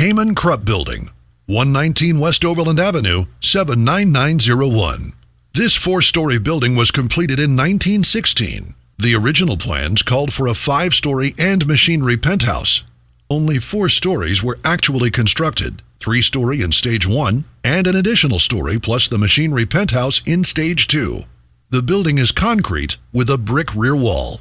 Haymon Krupp Building, 119 West Overland Avenue, 79901. This four story building was completed in 1916. The original plans called for a five story and machinery penthouse. Only four stories were actually constructed three story in stage one, and an additional story plus the machinery penthouse in stage two. The building is concrete with a brick rear wall.